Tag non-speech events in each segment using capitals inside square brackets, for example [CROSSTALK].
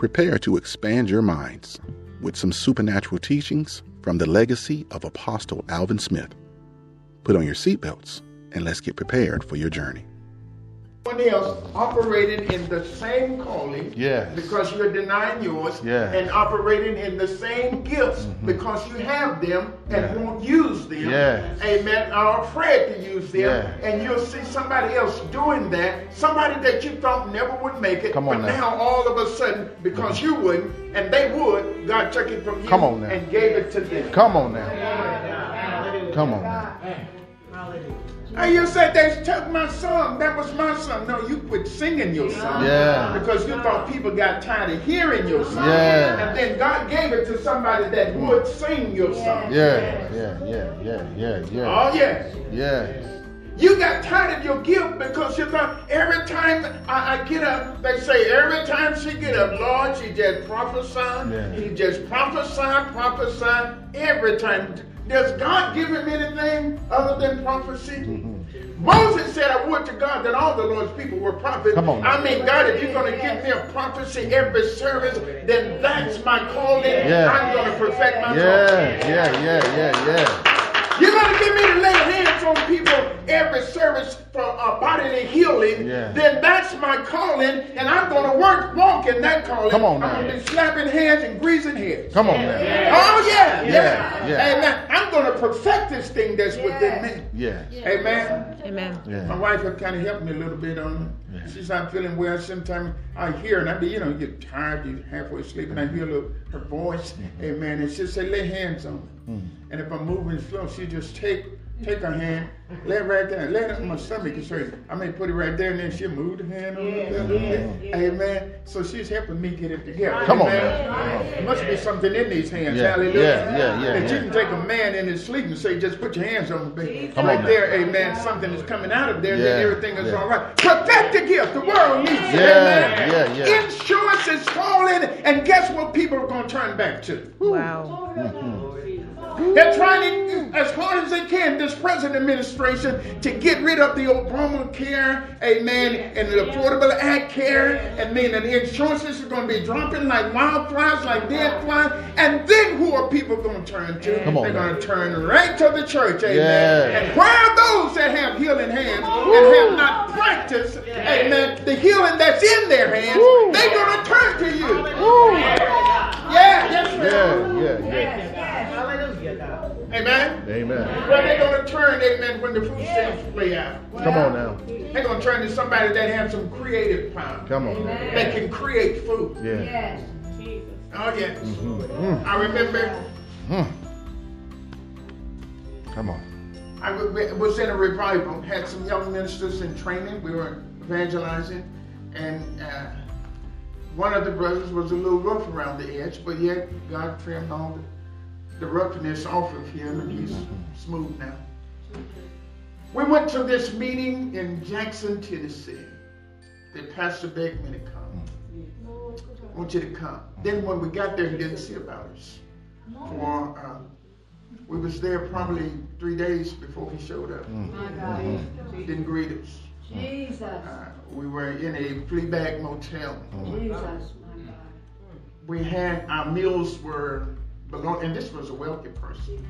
Prepare to expand your minds with some supernatural teachings from the legacy of Apostle Alvin Smith. Put on your seatbelts and let's get prepared for your journey. One else operating in the same calling Yes. because you're denying yours Yes. and operating in the same gifts mm-hmm. because you have them and Yeah. won't use them. Yes. Amen. Are afraid to use them. Yeah. And you'll see somebody else doing that. Somebody that you thought never would make it. Come on but now. now all of a sudden, because mm-hmm. you wouldn't and they would, God took it from you Come on now. and gave it to them. Come on now. Come on now. And you said they took my song. That was my song. No, you quit singing your song. Yeah. Because you thought people got tired of hearing your song. Yeah. And then God gave it to somebody that would sing your song. Yeah, yeah, yeah, yeah, yeah, yeah. Oh, yes. Yes. You got tired of your gift because you thought every time I, I get up, they say every time she get up, Lord, she just prophesy. Yeah. He just prophesy, prophesy every time. Does God give him anything other than prophecy? Mm-hmm. Moses said, I would to God that all the Lord's people were prophets. I mean, God, if you're going to give me a prophecy every service, then that's my calling. Yeah. I'm going to perfect my Yeah, calling. yeah, yeah, yeah, yeah. You're going to give me to lay hands on people every service for uh, bodily healing. Yeah. Then that's my calling, and I'm going to work, walk in that calling. Come on I'm now. going to be slapping hands and greasing heads. Come on now. Oh, yeah, yeah. Yeah, yeah. Amen. I'm going to perfect this thing that's within me. Yeah. Amen. Amen. My wife had kind of helped me a little bit on it. She's not feeling well. Sometimes I hear, and I be, you know, you get tired, you're halfway asleep, and I hear little, her voice, mm-hmm. amen. And she'll say, lay hands on me. Mm-hmm. And if I'm moving slow, she just take take her hand, lay it right there, lay it on my stomach. It's right. I may put it right there, and then she'll move the hand on it. a little bit. Amen. So she's helping me get it together. Come on Amen. now. There must be something in these hands. Yeah, Hallelujah. yeah, yeah, yeah, That you can take a man in his sleep and say, just put your hands on me, baby. Come right on now. there, amen. Something is coming out of there, then everything is yeah. all right. Perfect the gift. The world needs it. Yeah, amen. yeah, yeah. Insurance is falling, and guess what people are going to turn back to? Wow. They're trying to, as hard as they can, this present administration, to get rid of the Obamacare, amen, and the Affordable Act Care, and mean that the insurances are going to be dropping like wildflies, like dead flies. And then who are people going to turn to? Come on They're going to turn right to the church, amen. Yeah. And where are those that have healing hands and have not practiced, amen, the healing that's in their hands? They're going to turn to you. Yeah, yes. Yeah, yeah, yeah. Amen. Amen. Where they gonna turn, amen, when the food stamps play out? Come on now. They're gonna turn to somebody that has some creative power. Come on. That can create food. Yeah. jesus Oh yes. Mm. I remember Mm. Come on. I was in a revival, had some young ministers in training. We were evangelizing, and uh, one of the brothers was a little rough around the edge, but yet God trimmed all the, the roughness off of him, and he's smooth now. We went to this meeting in Jackson, Tennessee. That Pastor begged me to come. I want you to come. Then when we got there, he didn't see about us. For um, we was there probably three days before he showed up. He didn't greet us. Jesus. Uh, we were in a flea bag motel. Jesus. We had our meals were bologna, and this was a wealthy person.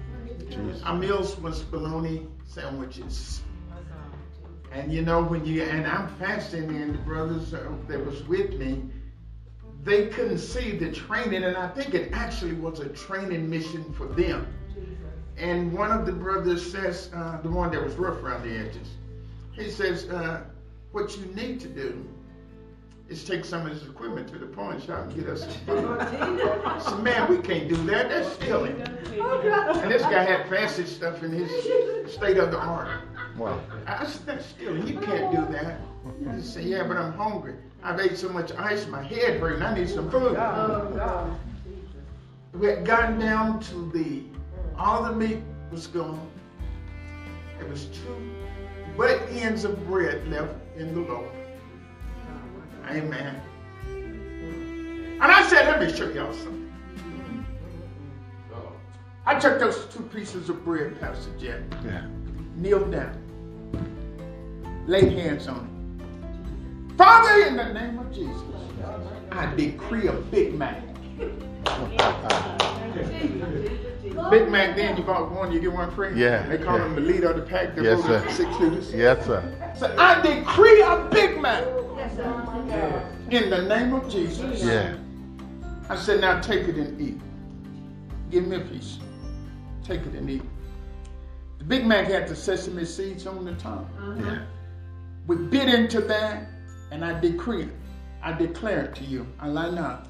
Our meals was bologna sandwiches. And you know when you and I'm fasting, and the brothers uh, that was with me, they couldn't see the training, and I think it actually was a training mission for them. And one of the brothers says, uh, the one that was rough around the edges, he says, uh, "What you need to do is take some of this equipment to the pawn shop and get us some [LAUGHS] food." I said, "Man, we can't do that. That's stealing." And this guy had fancy stuff in his state of the art. Wow. I said, that's stealing. You can't do that. He said, yeah, but I'm hungry. I've ate so much ice, my head hurting. I need some food. Oh, we had gotten down to the, all the meat was gone. There was two butt ends of bread left in the loaf. Amen. And I said, let me show y'all something. I took those two pieces of bread, Pastor Jeff Yeah. kneel down, lay hands on him. Father, in the name of Jesus, I decree a Big Mac. Big Mac, then you bought one, you get one free. Yeah, They call yeah. them the leader of the pack. They're Yes, sir. Six liters. Yes, sir. So I decree a Big Mac in the name of Jesus. Yeah. I said, now take it and eat. Give me a piece. Take it and eat. The Big Mac had the sesame seeds on the top. Uh-huh. Yeah. We bit into that, and I decree it. I declare it to you. I lie not. Come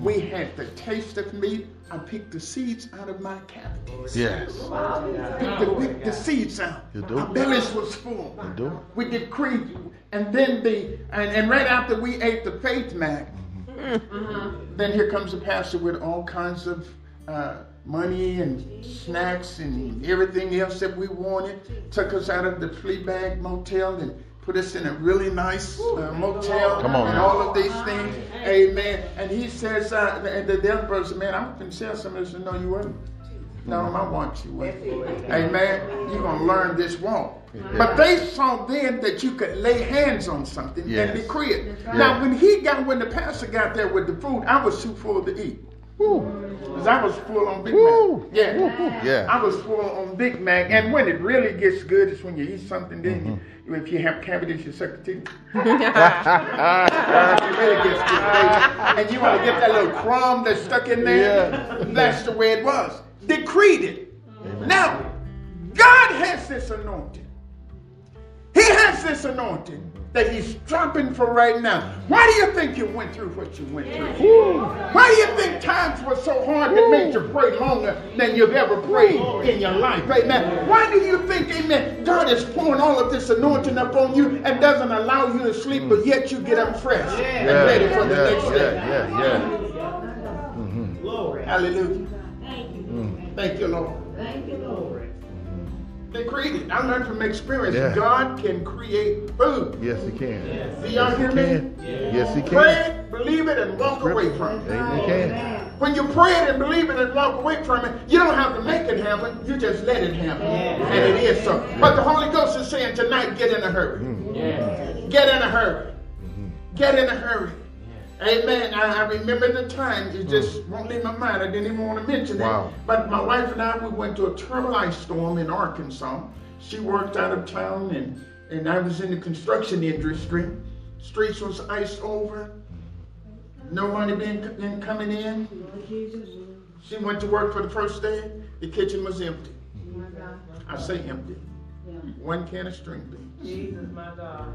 We had the taste of meat. I picked the seeds out of my cavities. Yes. Picked the, picked the seeds out. You do. Our bellies was full. You do. We decreed, and then the and, and right after we ate the faith mac, then here comes the pastor with all kinds of uh, money and snacks and everything else that we wanted. Took us out of the flea bag motel and put us in a really nice uh, motel Come on and now. all of these things. Amen. And he says, uh, and the, the other brother man, I'm going to sell some of this. No, you wouldn't. No, I want you with. Amen. You're going to learn this walk. But they saw then that you could lay hands on something Yes. and decree it. Now, when he got, when the pastor got there with the food, I was too full to eat. Because I was full on Big Woo. Mac. Yeah. Yeah. I was full on Big Mac. And when it really gets good is when you eat something, then you, if you have cavities, you suck the teeth. [LAUGHS] [LAUGHS] it really gets good. And you want to get that little crumb that's stuck in there. Yeah. That's the way it was. Decreed it. Now, God has this anointing. He has this anointing that He's dropping for right now. Why do you think you went through what you went through? Why do you think times were so hard that made you pray longer than you've ever prayed in your life? Amen. Why do you think, amen, God is pouring all of this anointing up on you and doesn't allow you to sleep, but yet you get up fresh and ready for the Yeah. next day? Yeah. Yeah. Yeah. Hallelujah. Thank you. Mm. Thank you, Lord. Thank you, Lord. They created. I learned from experience. Yeah. God can create food. Yes, he can. Do y'all hear He me? can. Yes, he Pray can. it, believe it, and walk away from it. Amen. He can. When you pray it and believe it and walk away from it, you don't have to make it happen. You just let it happen. And it is so. But the Holy Ghost is saying tonight, get in a hurry. Mm-hmm. Get in a hurry. Mm-hmm. Get in a hurry. Amen. I, I remember the time. It just mm. won't leave my mind. I didn't even want to mention Wow. it. But my wife and I, we went to a terrible ice storm in Arkansas. She worked out of town, and, and I was in the construction industry. Streets was iced over. Nobody been, been coming in. She went to work for the first day. The kitchen was empty. I say empty. One can of string beans. Jesus, my God.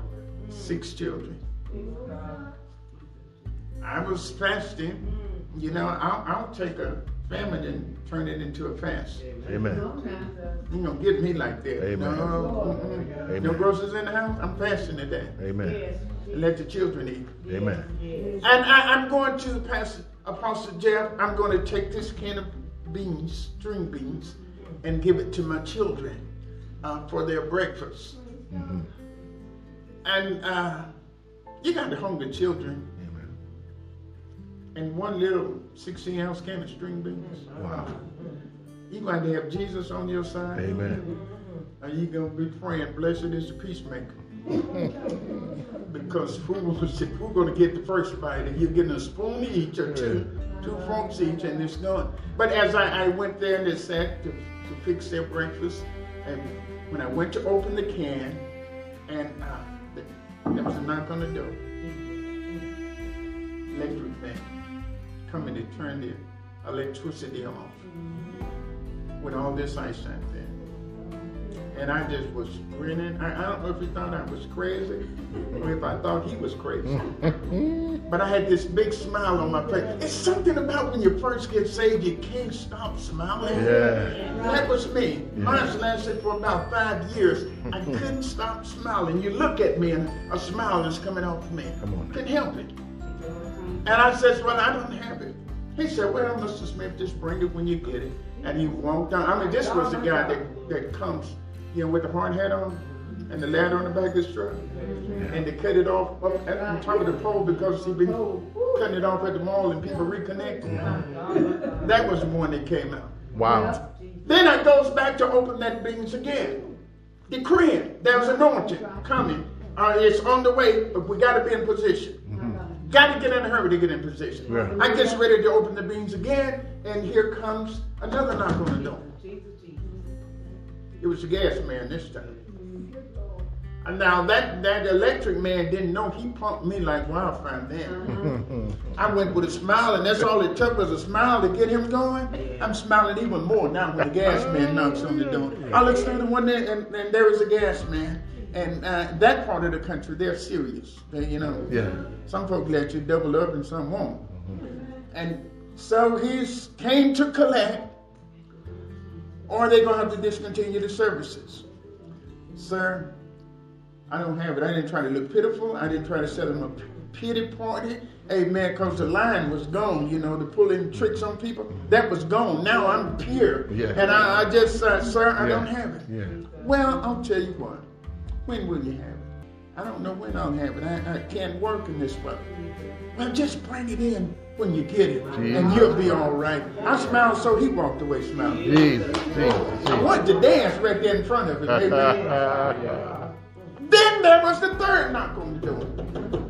Six children. I was fasting. You know, I'll, I'll take a famine and turn it into a fast. Amen. You know, get me like that. Amen. No. Amen. no groceries in the house. I'm fasting today. Amen. And let the children eat. Amen. And I, I'm going to Pastor Apostle Jeff. I'm going to take this can of beans, string beans, and give it to my children uh, for their breakfast. Mm-hmm. And uh, you got the hungry children, Amen. And one little 16 ounce can of string beans. Wow. You going to have Jesus on your side? Amen. Are you going to be praying, blessed is the peacemaker? [LAUGHS] because who [LAUGHS] who going to get the first bite? And you're getting a spoon each or two, two forks each, and it's gone. But as I, I went there and they sat to, to fix their breakfast, and when I went to open the can, and uh, there was a knock on the door. Electric thing coming to turn the electricity off mm-hmm. with all this ice out there. And I just was grinning. I, I don't know if he thought I was crazy or if I thought he was crazy. [LAUGHS] but I had this big smile on my face. It's something about when you first get saved, you can't stop smiling. Yeah. That was me. Mine lasted for about five years. I [LAUGHS] couldn't stop smiling. You look at me and a smile is coming off me. Come on. Couldn't help it. And I says, well, I don't have it. He said, well, Mr. Smith, just bring it when you get it. And he walked down. I mean, this was the guy that, that comes, you know, with the hard hat on and the ladder on the back of his truck. And they cut it off up at the top of the pole because he'd been cutting it off at the mall and people reconnecting. That was the one that came out. Wow. Then I goes back to open that beans again. Decreeing there's anointing coming uh, it's on the way, but we got to be in position. Got to get in a hurry to get in position. Right. I get ready to open the beans again, and here comes another knock on the door. It was the gas man this time. And now that that electric man didn't know he pumped me like wildfire then. Mm-hmm. I went with a smile, and that's all it took was a smile to get him going. I'm smiling even more now when the gas man knocks on the door. I look through the window, and, and there is a gas man. And uh, that part of the country, they're serious. They, you know, Yeah. some folks let you double up, and some won't. And so he came to collect, or they're gonna have to discontinue the services. Sir, I don't have it. I didn't try to look pitiful. I didn't try to set him a pity party. Amen. Because the line was gone, you know, the pulling tricks on people. That was gone. Now I'm here. Yeah. And I, I just, uh, sir, I Yeah. don't have it. Yeah. Well, I'll tell you what. When will you have it? I don't know when I'll have it. I, I can't work in this weather. Well, just bring it in when you get it, and you'll be all right. I smiled, so he walked away smiling. Jesus, Jesus, I wanted to dance right there in front of him. [LAUGHS] Then there was the third knock on the door.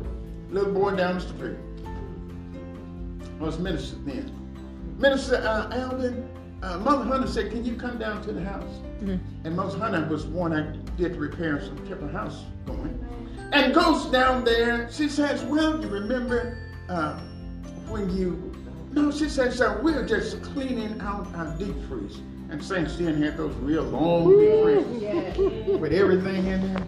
Little boy down the street. I was minister then. Minister uh, Alvin, uh, Mother Hunter said, Can you come down to the house? And Mother Hunter was one I did repair some kept her house going. And goes down there. She says, Well, you remember uh, when you. No, she says, uh, We're just cleaning out our deep freeze. And Saints then had those real long deep freezers with everything in there.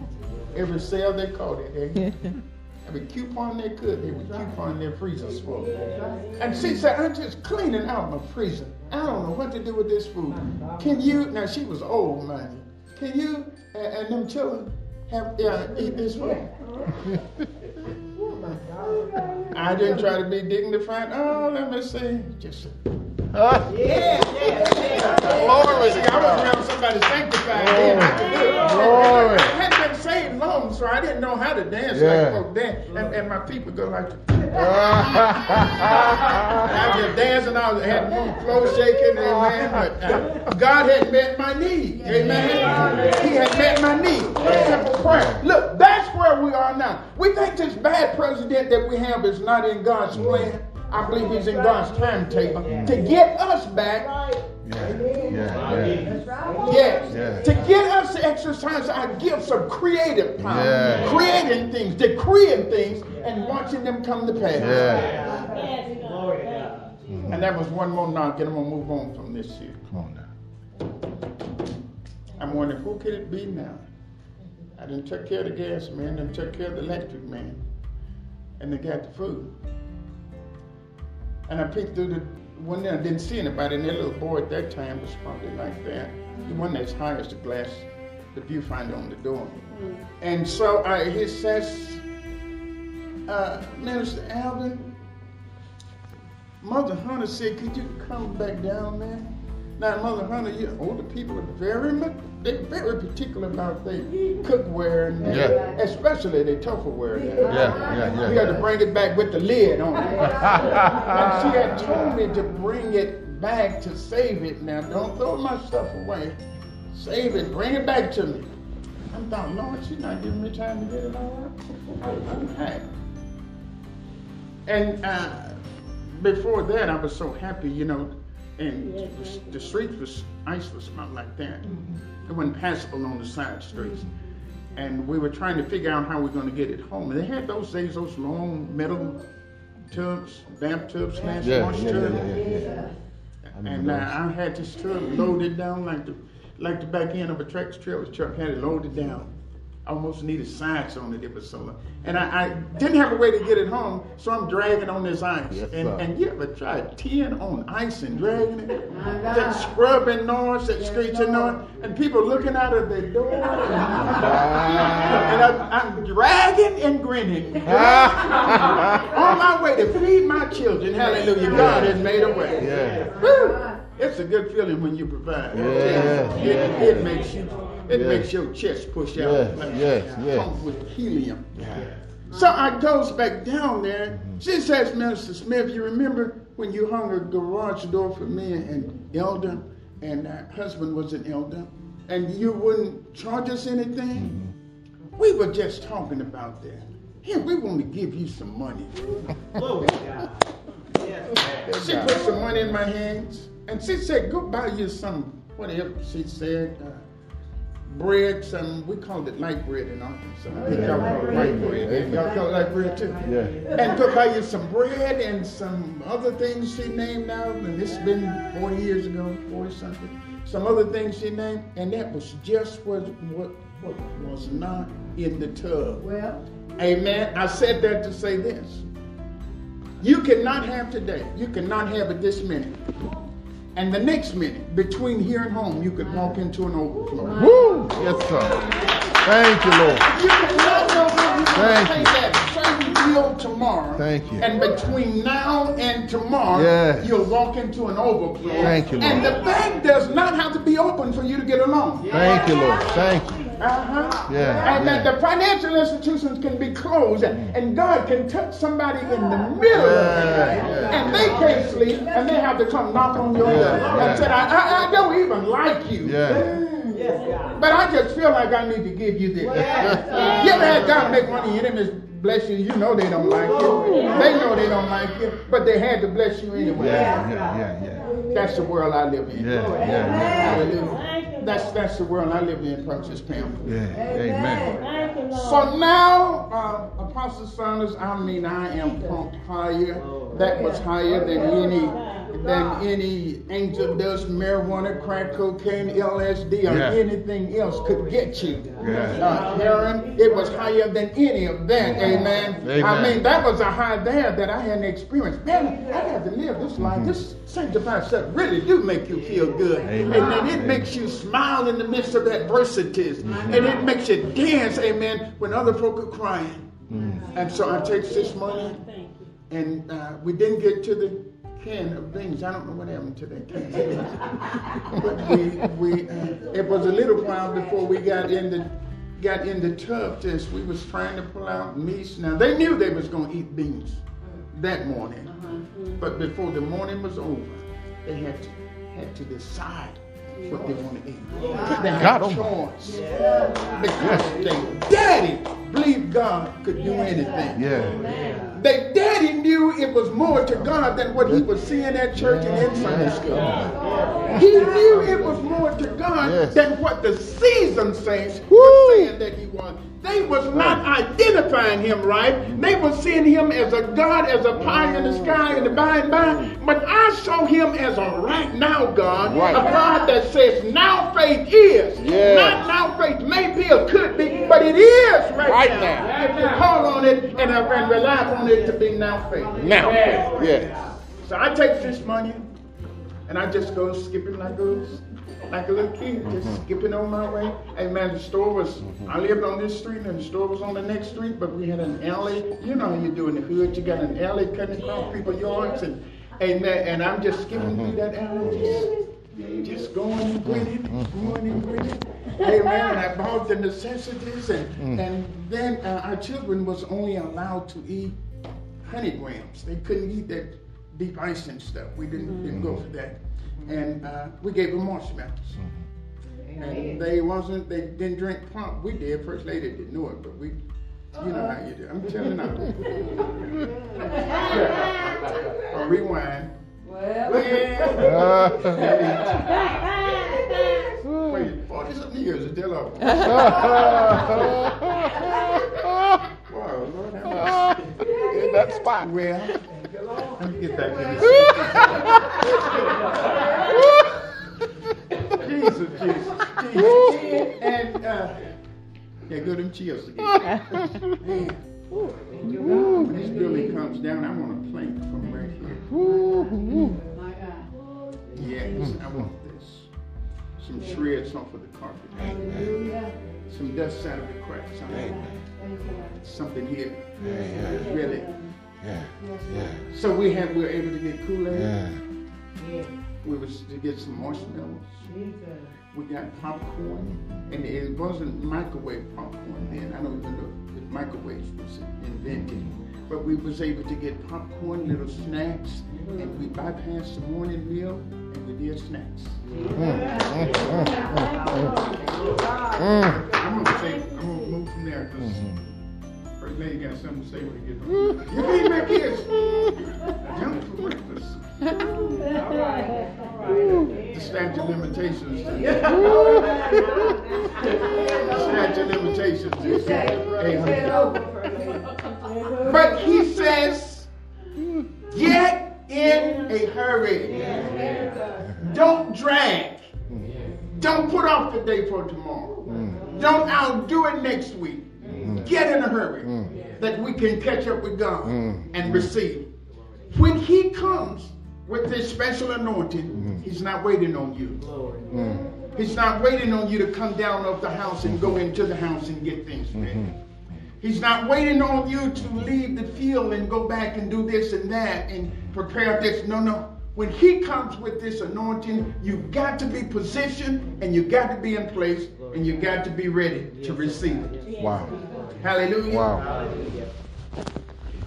Every cell they called it. [LAUGHS] They, every coupon they could, they would coupon their freezers full. And she said, I'm just cleaning out my freezer. I don't know what to do with this food. Can you, now she was old, man. Can you and, and them children have, uh, eat this food? Oh my God. I didn't try to be dignified. Oh, let me see. Just [LAUGHS] Yeah. Glory See, I was around somebody sanctified then. I could do it. Glory. I hadn't been saved long, so I didn't know how to dance Yeah. like folk dance. And, and my people go like, I was [LAUGHS] just dancing. I was, had my flow shaking, amen. But uh, God had met my need, amen. He had met my need. Simple prayer. Look, that's where we are now. We think this bad president that we have is not in God's plan. I believe he's in God's timetable to get us back Yes. To get us to exercise our gifts of creative power, creating things, decreeing things, and watching them come to pass. Yeah. And that was one more knock, and I'm gonna move on from this here. Come on now. I'm wondering who could it be now? I didn't take care of the gas man, didn't take care of the electric man, and they got the food. And I peeked through the window, I didn't see anybody, and that little boy at that time was probably like that. He wasn't as high as the glass, the viewfinder on the door. And so I, he says, uh, Minister Alvin, Mother Hunter said, could you come back down there? Now, Mother Hunter, you older people are very, mu- they're very particular about their cookware and their- Yeah. especially their Tupperware. Yeah, yeah, yeah. You got to bring it back with the lid on it. and she had told me to bring it back to save it. Now, don't throw my stuff away. Save it, bring it back to me. I'm thought, Lord, she's not giving me time to get it all right. Hey. And uh, before that, I was so happy, you know, and the, the streets was ice was not like that. It wasn't passable on the side streets. And we were trying to figure out how we're going to get it home. And they had those days, those long metal tubs, vamp tubs, slash Yeah, wash yeah, tubs. yeah, yeah, yeah. And uh, I had this truck loaded down like the like the back end of a tractor trailer truck. Had it loaded down. I almost needed sides on it. It was so long. And I, I didn't have a way to get it home, so I'm dragging on this ice. Yes, and, sir. and you ever tried teeing on ice and dragging it? [LAUGHS] That scrubbing noise, that screeching noise, and people looking out of their door. [LAUGHS] and I'm, I'm dragging and grinning. [LAUGHS] on my way to feed my children. Hallelujah. God has made a way. Yeah. Woo! It's a good feeling when you provide. Yes, It, yes. it makes you, it Yes. makes your chest push out. Yes, yes, yes. pump with helium. So I goes back down there. She says, Minister Smith, you remember when you hung a garage door for me and Elder, and uh, husband was an elder, and you wouldn't charge us anything? we were just talking about that. Here, we want to give you some money. [LAUGHS] She put some money in my hands, and she said, "Go buy you some whatever." She said, uh, "Bread, some we called it light bread in Arkansas. Oh, Y'all call it white bread. Y'all call it light bread too. Yeah. And go buy you some bread and some other things she named out, and this has been 40 years ago, 40 something. Some other things she named, and that was just what what what was not in the tub. Well, Amen. I said that to say this. You cannot have today, you cannot have it this minute. And the next minute, between here and home, you could walk into an overflow. Woo! Yes, sir. Thank you, Lord. You cannot know when you Thank can you. pay that same bill tomorrow. Thank you. And between now and tomorrow, Yes. you'll walk into an overflow. Thank you, Lord. And the bank does not have to be open for you to get a loan. Thank you, Lord. Thank you. Uh-huh. Yeah, And that the financial institutions can be closed and, and God can touch somebody in the middle of the night yeah. and they can't sleep and they have to come knock on your door Yeah, and said, I, I, I don't even like you. Yeah. But I just feel like I need to give you this. [LAUGHS] You ever had God make one of your enemies bless you? You know they don't like you. They know they don't like you, but they had to bless you anyway. Yeah, yeah, yeah, yeah. That's the world I live in. Yeah, yeah, yeah. Hallelujah. That's that's the world I live in, Princess Pam. Yeah, amen. So now, uh, Apostle Saunders, I mean, I am pumped higher. That was higher than any than any angel dust, marijuana, crack cocaine, LSD, or Yeah. anything else could get you. Yeah. Uh, heroin, it was higher than any of that. Amen. I mean, that was a high there that I hadn't experienced. Man, I had to live this life. This sanctified stuff really do make you feel good, Amen. and then it Amen. makes you smile in the midst of adversities, and it makes you dance. Amen. When other folk are crying, and so I take this money, and uh, we didn't get to the can of beans. I don't know what happened to that can of beans. but we, we uh, it was a little while before we got in the got in the tough test. We was trying to pull out meats. Now they knew they was gonna eat beans that morning, but before the morning was over, they had to had to decide what they want to eat. They had God a Almighty. choice because they daddy believed God could do anything. Yeah. They daddy knew it was more to God than what he was seeing at church and in Sunday school. He knew it was more to God Yes. than what the seasoned saints Woo. were saying that he was. They was not identifying him right. They were seeing him as a God, as a pie in the sky and the by and by. But I saw him as a right now God, Right. a God that says now faith is, Yes. not now faith may be or could be, but it is right, Right now. now. If you call on it and, uh, and rely on it to be now faith. Now. Yeah. So I take this money and I just go skipping like a like a little kid, just Mm-hmm. skipping on my way. Hey man, the store was I lived on this street and the store was on the next street, but we had an alley. You know how you do in the hood, you got an alley cutting across people's yards and amen. And I'm just skipping through that alley, just, just going and grinning, going and grinning. Hey man, I bought the necessities and and then uh, our children was only allowed to eat honey grams. They couldn't eat that deep ice and stuff. We didn't, didn't go for that. And uh, we gave them marshmallows. And they wasn't, they didn't drink pump. We did. First lady didn't know it, but we, you know how you do. I'm telling you. [LAUGHS] Yeah. Rewind. well, Well, [LAUGHS] wait, 40 something years is still over. [LAUGHS] Wow, Lord have mercy. In that spot. Well, let me get back in this. [LAUGHS] Jesus, Jesus, Jesus. And, uh, yeah, go them chills again. [LAUGHS] Man, when this building comes down, I want a plank from right here. my God. Yes, I want this. Some shreds off of the carpet. Hallelujah. Some dust out of the cracks. Thank. Something here. Really. yeah, yeah, So we had, we were able to get Kool-Aid. yeah. Yeah. We was to get some marshmallows. Jesus. We got popcorn, and it wasn't microwave popcorn then. I don't even know if microwaves was invented, but we was able to get popcorn, little snacks, and we bypassed the morning meal, and we did snacks. Mm, mm, mm, I'm gonna take, I'm gonna move from there First Lady got something to say when he gets home. You feed my kids. Junk for breakfast. The statute of limitations. [LAUGHS] The statute of limitations. is Amen. But he says, get in a hurry. Don't drag. Don't put off the day for tomorrow. Don't outdo it next week. Mm. Get in a hurry mm. that we can catch up with God mm. and receive. When He comes with this special anointing, He's not waiting on you. He's not waiting on you to come down off the house and go into the house and get things mm-hmm. ready. He's not waiting on you to leave the field and go back and do this and that and prepare this. No, no. When he comes with this anointing, you've got to be positioned and you've got to be in place and you've got to be ready to receive it. Wow. Hallelujah. Wow.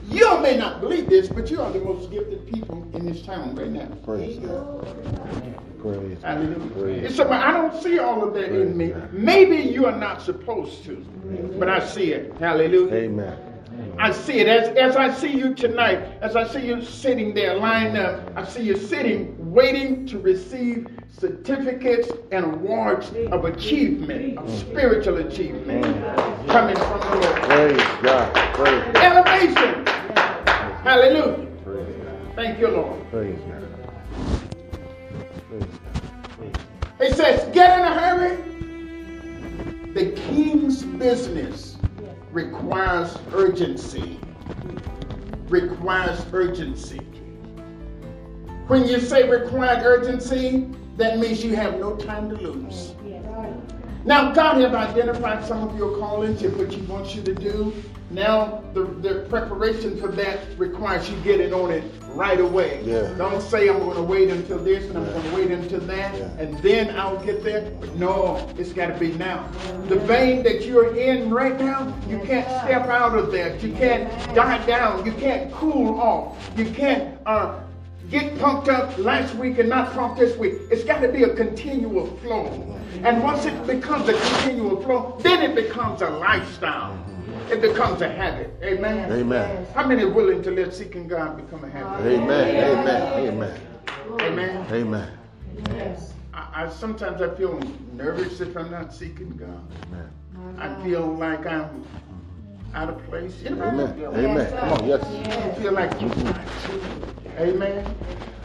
You may not believe this, but you are the most gifted people in this town right now. Praise God. Praise Hallelujah. Praise It's something, I don't see all of that in me. Maybe you are not supposed to, but I see it. Hallelujah. Amen. I see it as, as I see you tonight, as I see you sitting there lined up. I see you sitting, waiting to receive certificates and awards of achievement, of spiritual achievement coming from the Lord. Praise God. Praise God. Elevation. Hallelujah. Praise God. Thank you, Lord. Praise God. Praise God. It says, get in a hurry. The king's business requires urgency. Requires urgency. When you say required urgency, that means you have no time to lose. Now, God have identified some of your callings and what He wants you to do. Now, the, the preparation for that requires you getting on it right away. Yeah. Don't say, I'm going to wait until this and I'm going to wait until that Yeah. and then I'll get there. But no, it's got to be now. The vein that you're in right now, you can't step out of that. You can't die down. You can't cool off. You can't uh, get pumped up last week and not pumped this week. It's got to be a continual flow. And once it becomes a continual flow, then it becomes a lifestyle. It becomes a habit. Amen. Amen. How many are willing to let seeking God become a habit? Amen. Amen. Amen. Amen. Amen. I, I sometimes I feel nervous if I'm not seeking God. Amen. I feel like I'm out of place. Anybody Amen. Amen. Come on. Yes. I feel like you mm-hmm. got to. Amen.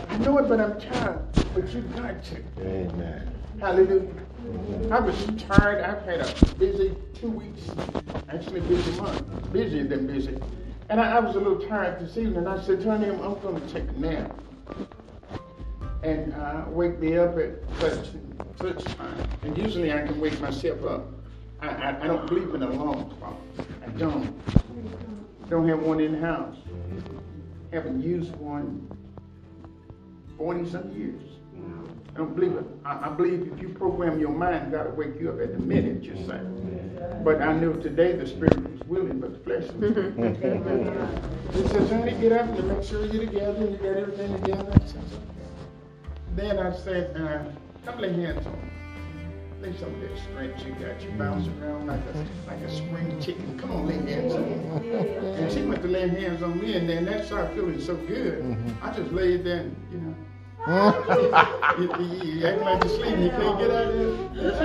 I know it, but I'm tired. But you got to. Amen. Hallelujah. I was tired. I've had a busy two weeks, actually busy month, busier than busy. And I, I was a little tired this evening. I said, Tony, I'm, I'm going to take a nap. And uh, wake me up at such, such time. And usually I can wake myself up. I, I, I don't believe in a alarm clock. I don't. Don't have one in the house. Haven't used one 40 some years. I don't believe it. I, I believe if you program your mind, God will wake you up at the minute you say. But I knew today the spirit was willing, but the flesh was weak. [LAUGHS] He says, honey, get up and make sure you're together and you got everything together. I said, "Okay." Then I said, uh, come lay hands on me. Lay some of that strength you got. You bounce around like a like a spring chicken. Come on, lay hands on me. And she went to lay hands on me, and then that started feeling so good. I just laid there, and, you know. [LAUGHS] you, act like you're sleeping, you can't get out of there.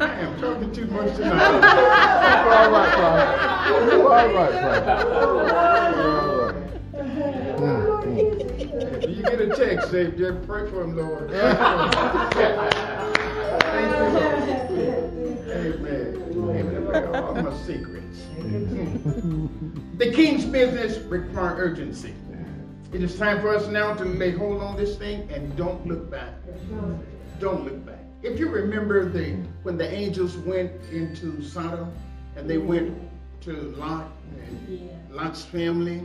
I am talking too much tonight. [LAUGHS] All right, Father. All right, Father. [LAUGHS] you get a text, say, just pray for him, Lord. Thank you, Lord. Amen. All my secrets. the king's business require urgency. It is time for us now to lay hold on this thing and don't look back. Don't look back. If you remember the when the angels went into Sodom and they went to Lot and Lot's family,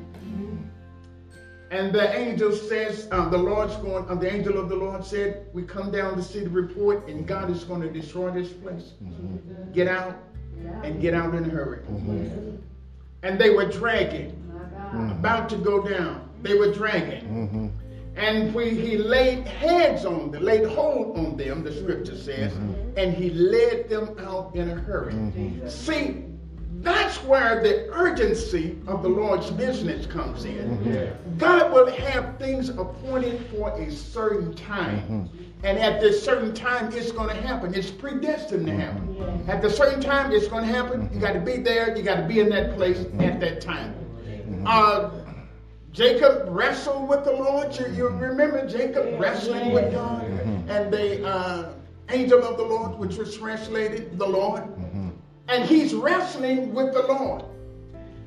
and the angel says, uh, the Lord's going, uh, the angel of the Lord said, we come down to see the report and God is going to destroy this place. Mm-hmm. Get out and get out in a hurry. Mm-hmm. And they were dragging, mm-hmm. about to go down. They were dragging. And we, he laid hands on them, laid hold on them, the scripture says, and he led them out in a hurry. See, that's where the urgency of the Lord's business comes in. Mm-hmm. God will have things appointed for a certain time. Mm-hmm. And at this certain time, it's going to happen. It's predestined to happen. Mm-hmm. At the certain time, it's going to happen. You got to be there. You got to be in that place at that time. Uh, Jacob wrestled with the Lord. You, you remember Jacob wrestling with God? And the uh, angel of the Lord, which was translated the Lord. And he's wrestling with the Lord.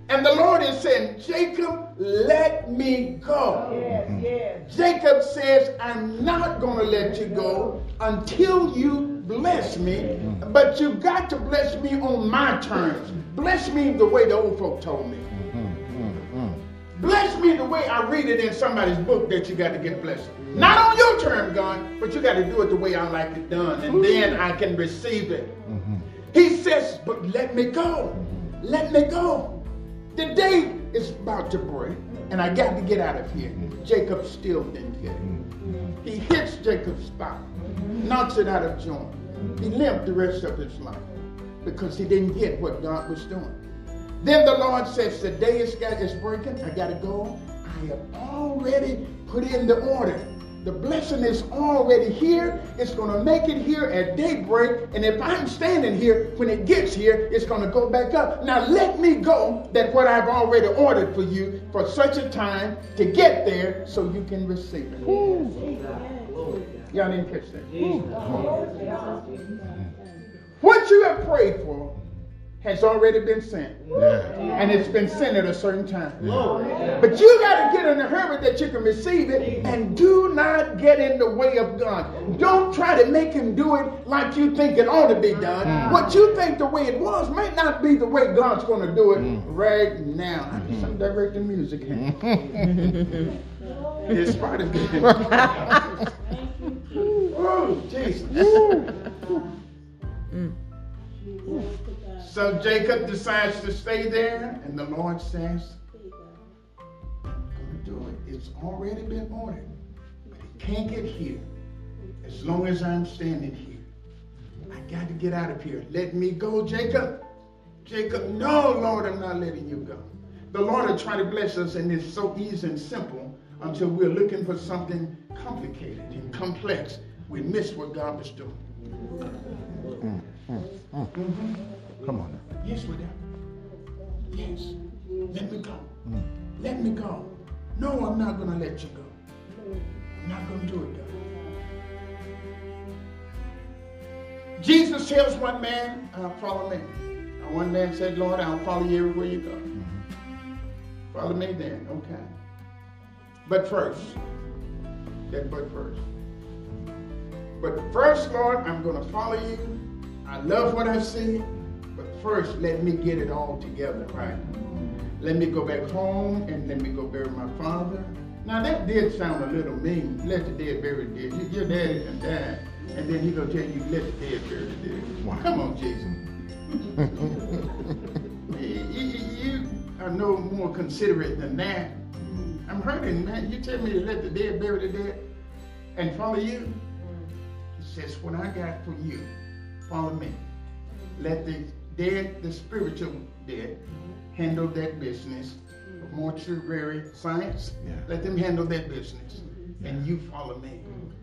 And the Lord is saying, Jacob, let me go. Yes, mm-hmm. yes. Jacob says, I'm not going to let you go until you bless me, mm-hmm. but you got to bless me on my terms. Bless me the way the old folk told me. Mm-hmm. Bless me the way I read it in somebody's book that you got to get blessed. Not on your term, God, but you got to do it the way I like it done, and then I can receive it. He says, but let me go. Let me go. The day is about to break, and I got to get out of here. Jacob still didn't get it. He hits Jacob's spot, knocks it out of joint. He limped the rest of his life because he didn't get what God was doing. Then the Lord says, The day is, is breaking. I got to go. I have already put in the order. The blessing is already here. It's going to make it here at daybreak. And if I'm standing here, when it gets here, it's going to go back up. Now let me go that what I've already ordered for you for such a time to get there so you can receive it. Y'all didn't catch that. What you have prayed for has already been sent. And it's been sent at a certain time. But you got to get in a hurry that you can receive it and do not get in the way of God. Don't try to make him do it like you think it ought to be done. Mm. What you think the way it was might not be the way God's going to do it mm. right now. I guess I'm mm-hmm. directing music here. [LAUGHS] It's part of [LAUGHS] oh, Jesus. Mm. So Jacob decides to stay there, and the Lord says, to do it. It's already been ordered, but it can't get here as long as I'm standing here. I got to get out of here. Let me go, Jacob. Jacob, no, Lord, I'm not letting you go. The Lord will try to bless us, and it's so easy and simple until we're looking for something complicated and complex. We miss what God was doing. Mhm. Come on. Yes, we do. Yes. Let me go. Let me go. No, I'm not going to let you go. I'm not going to do it, God. Jesus tells one man, uh, follow me. And one man said, Lord, I'll follow you everywhere you go. Follow me then, okay. But first, that but first. But first, Lord, I'm going to follow you. I love what I see. First, let me get it all together, right? Let me go back home and let me go bury my father. Now that did sound a little mean. Let the dead bury the dead. Your daddy can die. And then he gonna tell you, let the dead bury the dead. Wow. Come on, Jesus. [LAUGHS] you, you- you are no more considerate than that. I'm hurting, man. You tell me to let the dead bury the dead and follow you. He says, what I got for you, follow me. Let the dead, the spiritual dead, mm-hmm. handle that business. Mm-hmm. Mortuary science, Yeah. let them handle that business. Mm-hmm. And you follow me.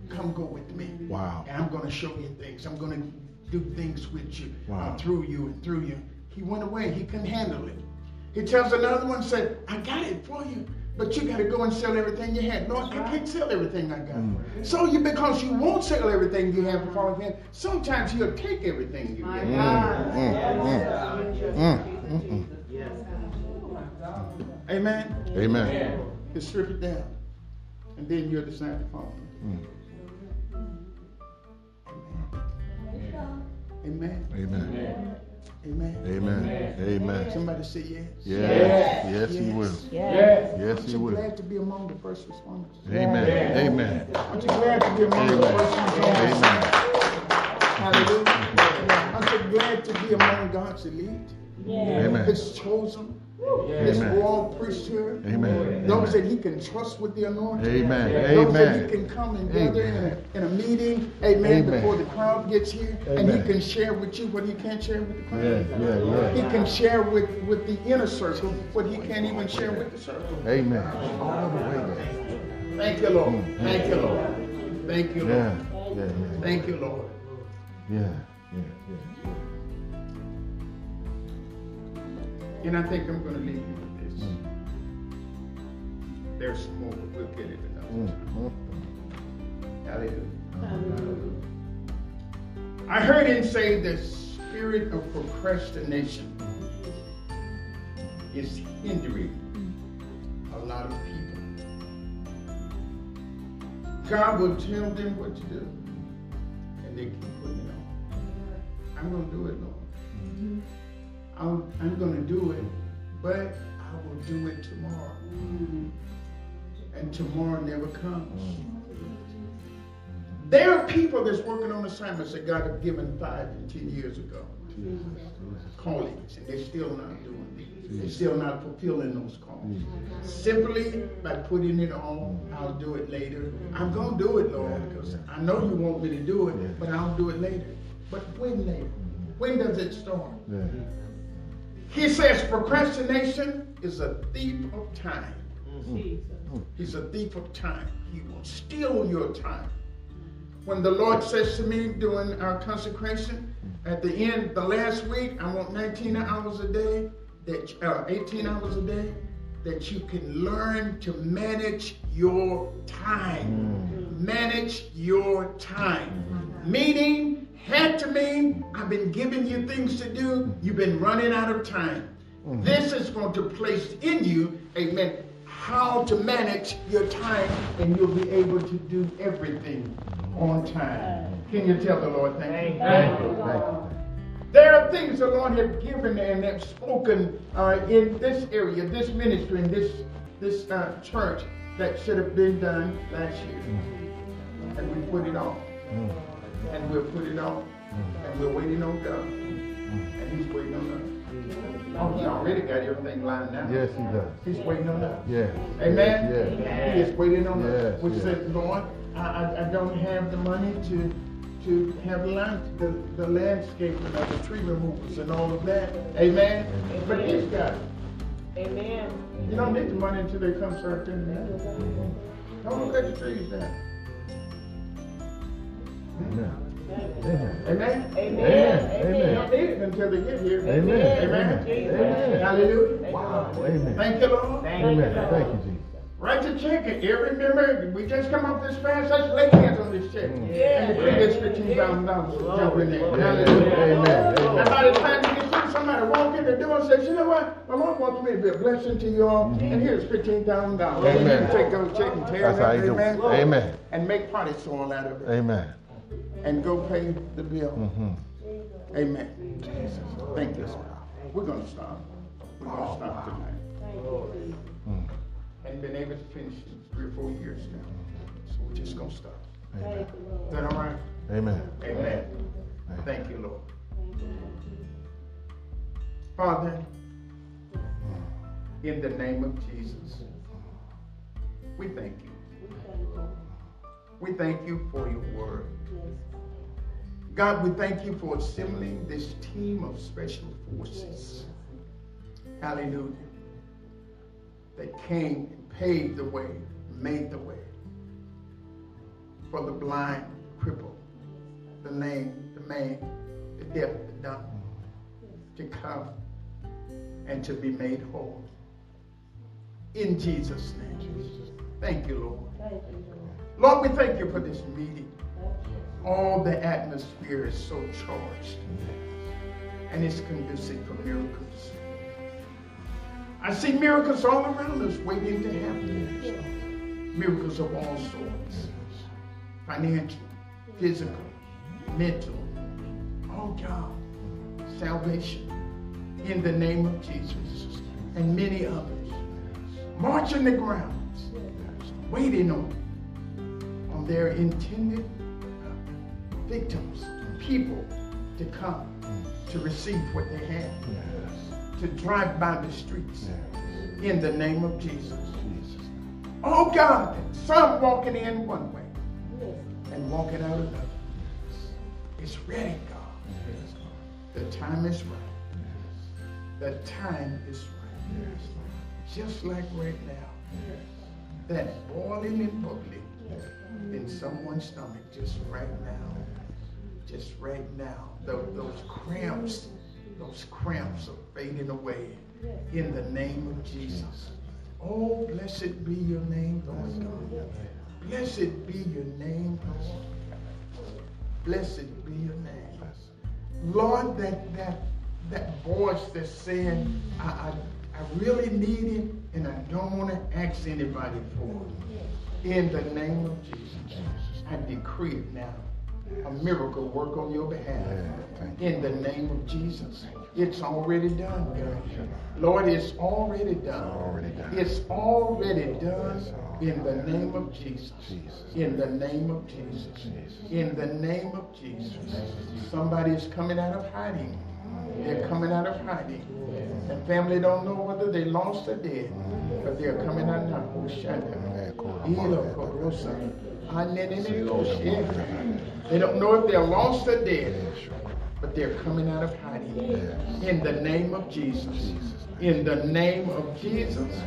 Come go with me. Wow. And I'm going to show you things. I'm going to do things with you, Wow. uh, through you and through you. He went away. He couldn't handle it. He tells another one, said, I got it for you. But you got to go and sell everything you had. Lord, I can't sell everything I got. Mm. So you, because you won't sell everything you have and follow him, sometimes he'll take everything you have. Mm, mm, mm Amen. Amen. You strip it down. And then you'll decide to follow him. Amen. Amen. Amen. Amen. Amen. Amen. Amen. Somebody say yes. Yes. Yes, he will. Yes. Yes, Aren't he you will. glad to be among the first responders? Amen. Amen. Aren't you glad to be among the first responders? Amen. Hallelujah. Aren't you glad to be among God's elite? Amen. his chosen, Amen. royal priesthood, Amen. those that he can trust with the anointing, Amen. those that he can come and gather in a, in a meeting, amen, Amen. before the crowd gets here, and he can share with you what he can't share with the crowd. Yeah, yeah, He can share with, with the inner circle what he can't even share with the circle. Amen. All the way there. Thank you, Lord. Mm-hmm. Thank you, Lord. Thank you, Yeah, Lord. yeah, yeah. Thank you, Lord. Yeah, yeah, yeah. And I think I'm going to leave you with this. There's more, but we'll get it another time. Mm, Hallelujah. I heard him say the spirit of procrastination is hindering a lot of people. God will tell them what to do, and they keep putting it off. I'm going to do it, Lord. I'm, I'm going to do it, but I will do it tomorrow. Mm-hmm. And tomorrow never comes. Mm-hmm. There are people that's working on assignments that God have given five and ten years ago. Callings, and they're still not doing it. They're still not fulfilling those calls. Mm-hmm. Simply by putting it on, I'll do it later. I'm gonna do it, Lord, because I know you want me to do it, but I'll do it later. But when later? When does it start? He says procrastination is a thief of time. He's a thief of time. He will steal your time. When the Lord says to me during our consecration, at the end, the last week, I want 19 hours a day, that uh, 18 hours a day, that you can learn to manage your time. Manage your time. Meaning, had to mean, I've been giving you things to do, you've been running out of time. This is going to place in you, amen, how to manage your time, and you'll be able to do everything on time. Can you tell the Lord thank you? Thank you. Thank you. There are things the Lord has given and have spoken uh, in this area, this ministry, in this this uh, church that should have been done last year, and we put it off, and we'll put it off, mm-hmm. and we're waiting on God, mm-hmm. and He's waiting on us. Oh, He already got everything lined out. Yes, he does. He's waiting on us. Yeah. Amen. Yeah. He is waiting on us. Yes, We yes. said, Lord, I, I, I don't have the money to to have land, the, the landscaping of the tree removals and all of that. Amen. But he's got it. Amen. You don't need the money until they come start doing that. Mm-hmm. Don't cut the trees down. Amen. Amen. Amen. Amen. You Amen. don't need it until they get here. Amen. Amen. Amen. Hallelujah. Wow. Amen. Thank you, Lord. Amen. Thank you, Jesus. Write the check. And every member, we just come off this fast. Let's lay hands on this check. And the previous fifteen thousand dollars will jump in there. Hallelujah. Amen. And Amen. by the time you see somebody walk in the door and says, you know what? The Lord wants me to be a blessing to you all. And here's fifteen thousand dollars. Mm-hmm. Amen. You can take those check and tear That's how you it do up. it. Amen. Amen. And make potty soil out of it. Amen. And go pay the bill. Mm-hmm. Amen. Jesus. Thank you. We're gonna stop. We're gonna stop tonight. Mm. Hadn't been able to finish in three or four years now. So we're just gonna stop. Amen. Is that all right? Amen. Amen. Thank you, Lord. Father, in the name of Jesus, we thank you. We thank you for your word. God, we thank you for assembling this team of special forces. Hallelujah. That came and paved the way, made the way for the blind, crippled, the lame, the man, the deaf, the dumb to come and to be made whole. In Jesus' name. Thank you, Lord. Lord, we thank you for this meeting. All the atmosphere is so charged. And it's conducive for miracles. I see miracles all around us waiting to happen. Miracles of all sorts. Financial, physical, mental. Oh God, salvation. In the name of Jesus. And many others. Marching the grounds, waiting on, on their intended uh, victims, people to come mm. to receive what they have, Yes. to drive by the streets Yes. in the name of Jesus. Jesus. Oh God, some walking in one way and walking out another. It's ready, God. Yes. The time is right. The time is right. Yes. Just like right now, that boiling and bubbling in someone's stomach, just right now. Just right now. Those, cramps, those cramps are fading away in the name of Jesus. Oh, blessed be your name, Lord God. Blessed be your name, Lord. Blessed be your name. Lord, that that that voice that's saying, I, I, I really need it and I don't want to ask anybody for it. In the name of Jesus, I decree it now. A miracle work on your behalf. Yeah, thank you. In the name of Jesus. It's already done, God. Lord, it's already done. Already done. It's already done in the name of Jesus. In the name of Jesus. Jesus. In the name of Jesus. Somebody is coming out of hiding. They're coming out of hiding. And family don't know whether they lost or dead, but they're coming out now. They don't know if they're lost or dead, but they're coming out of hiding. In the name of Jesus. In the name of Jesus.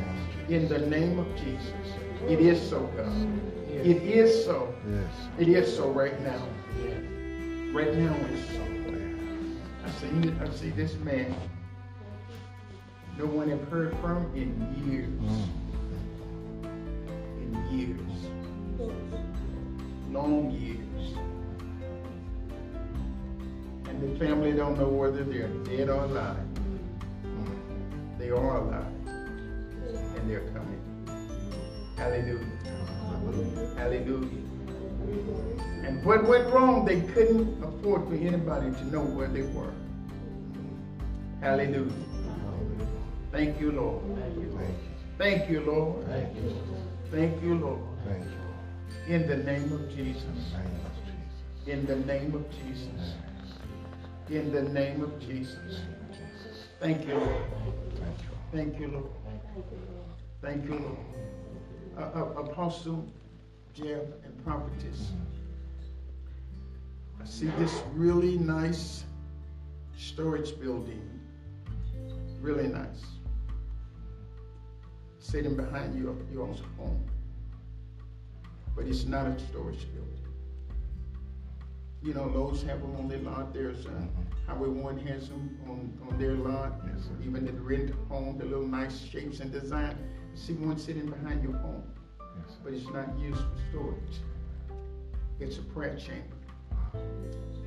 In the name of Jesus. It is so, God. It is so. It is so right now. Right now it's so. I see I see this man. No one have heard from in years. In years. Long years. And the family don't know whether they're dead or alive. They are alive. And they're coming. Hallelujah. Hallelujah. And what went wrong, they couldn't afford for anybody to know where they were. Hallelujah. Thank you, Lord. Thank you. Lord. Thank you, Lord. Thank you. Lord. Thank you. In the name of Jesus. In the name of Jesus. In the name of Jesus. In the name of Jesus. Thank you, Lord. Thank you. Thank you, Lord. Thank you, Lord. Uh, uh, Apostle Jeb and Prophetess. I see this really nice storage building. Really nice. Sitting behind your, your home. But it's not a storage building. You know, Lowe's have them on their lot. There's uh, Highway One has them on, on their lot. Yes. Even the rent home, the little nice shapes and design. See one sitting behind your home, Yes. but it's not used for storage. It's a prayer chamber.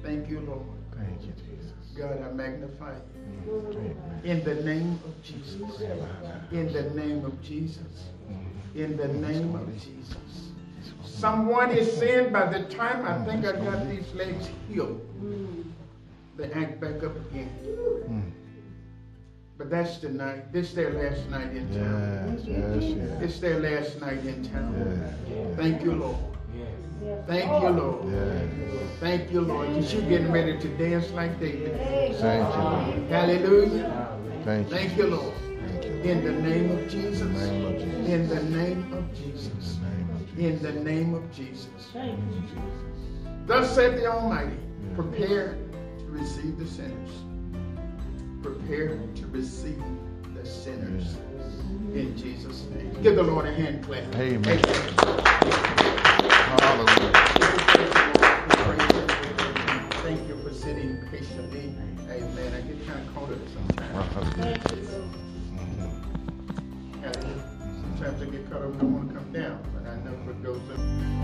Thank you, Lord. Thank you, Jesus. God, I magnify you. Amen. In the name of Jesus. In the name of Jesus. Mm-hmm. In the name of Jesus. Someone is saying by the time I think I mm-hmm. got these legs healed, they act back up again. Mm. But that's the night. This their last night in town. Yes, yes, yes. It's their last night in town. Yes. Thank you, Lord. Thank you, Lord. Yes. Thank you, Lord. Because you're getting ready to dance like David. Thank you, Lord. Hallelujah. Thank you. Thank you, Lord. Thank you. In the name of Jesus. In the name of Jesus. In the name of Jesus. In the name of Jesus. In the name of Jesus. Thus said the Almighty, prepare to receive the sinners. Prepare to receive the sinners. In Jesus' name. Give the Lord a hand clap. Amen. Hallelujah. Thank you for sitting patiently. Amen. I get kind of sometimes. Sometimes I get caught up and I want to come down, but I know what goes up.